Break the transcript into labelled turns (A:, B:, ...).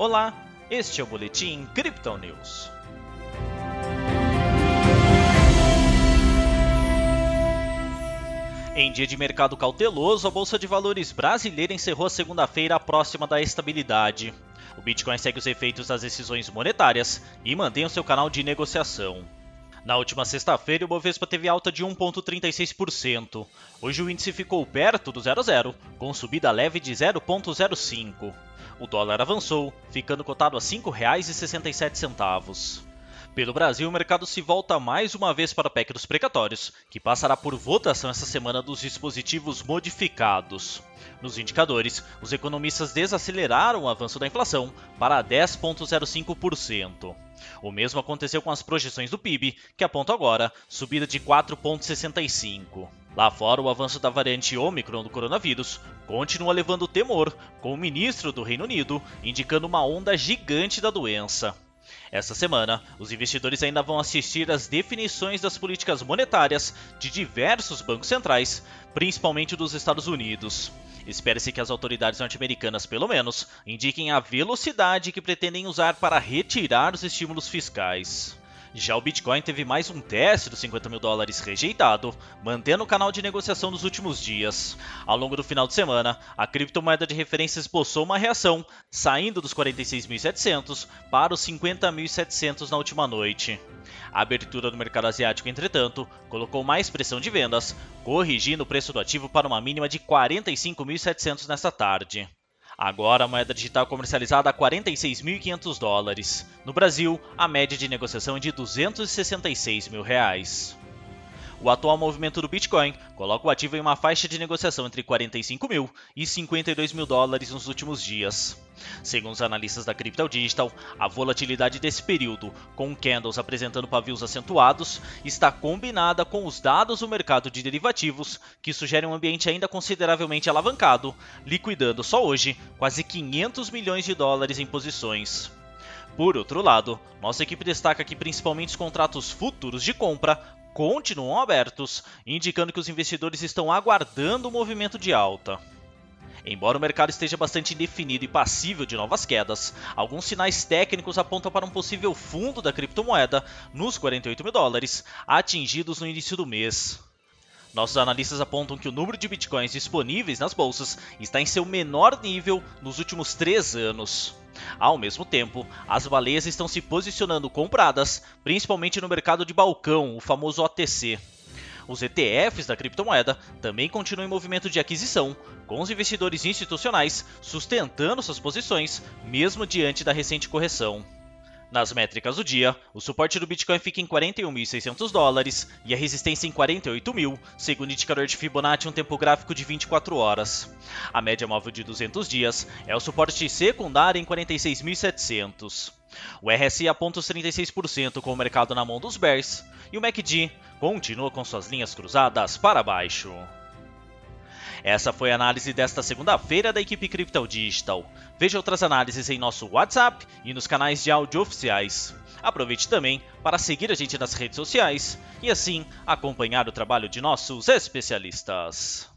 A: Olá, este é o Boletim Crypto News. Em dia de mercado cauteloso, a Bolsa de Valores brasileira encerrou a segunda-feira próxima da estabilidade. O Bitcoin segue os efeitos das decisões monetárias e mantém o seu canal de negociação. Na última sexta-feira, o Bovespa teve alta de 1,36%. Hoje o índice ficou perto do 0 a 0, com subida leve de 0,05. O dólar avançou, ficando cotado a R$ 5,67. Pelo Brasil, o mercado se volta mais uma vez para o PEC dos precatórios, que passará por votação essa semana dos dispositivos modificados. Nos indicadores, os economistas desaceleraram o avanço da inflação para 10,05%. O mesmo aconteceu com as projeções do PIB, que apontam agora subida de 4,65%. Lá fora, o avanço da variante Omicron do coronavírus continua levando temor, com o ministro do Reino Unido indicando uma onda gigante da doença. Essa semana, os investidores ainda vão assistir às definições das políticas monetárias de diversos bancos centrais, principalmente dos Estados Unidos. Espera-se que as autoridades norte-americanas, pelo menos, indiquem a velocidade que pretendem usar para retirar os estímulos fiscais. Já o Bitcoin teve mais um teste dos 50 mil dólares rejeitado, mantendo o canal de negociação nos últimos dias. Ao longo do final de semana, a criptomoeda de referência esboçou uma reação, saindo dos 46.700 para os 50.700 na última noite. A abertura do mercado asiático, entretanto, colocou mais pressão de vendas, corrigindo o preço do ativo para uma mínima de 45.700 nesta tarde. Agora a moeda digital comercializada a 46.500 dólares. No Brasil, a média de negociação é de 266 mil reais. O atual movimento do Bitcoin coloca o ativo em uma faixa de negociação entre 45 mil e 52 mil dólares nos últimos dias. Segundo os analistas da Crypto Digital, a volatilidade desse período, com candles apresentando pavios acentuados, está combinada com os dados do mercado de derivativos, que sugerem um ambiente ainda consideravelmente alavancado, liquidando só hoje quase 500 milhões de dólares em posições. Por outro lado, nossa equipe destaca que principalmente os contratos futuros de compra continuam abertos, indicando que os investidores estão aguardando o movimento de alta. Embora o mercado esteja bastante indefinido e passível de novas quedas, alguns sinais técnicos apontam para um possível fundo da criptomoeda nos 48 mil dólares, atingidos no início do mês. Nossos analistas apontam que o número de bitcoins disponíveis nas bolsas está em seu menor nível nos últimos três anos. Ao mesmo tempo, as baleias estão se posicionando compradas, principalmente no mercado de balcão, o famoso OTC. Os ETFs da criptomoeda também continuam em movimento de aquisição, com os investidores institucionais sustentando suas posições, mesmo diante da recente correção. Nas métricas do dia, o suporte do Bitcoin fica em 41.600 dólares e a resistência em 48.000, segundo o indicador de Fibonacci um tempo gráfico de 24 horas. A média móvel de 200 dias é o suporte secundário em 46.700. O RSI aponta os 36% com o mercado na mão dos bears e o MACD continua com suas linhas cruzadas para baixo. Essa foi a análise desta segunda-feira da equipe Crypto Digital. Veja outras análises em nosso WhatsApp e nos canais de áudio oficiais. Aproveite também para seguir a gente nas redes sociais e assim acompanhar o trabalho de nossos especialistas.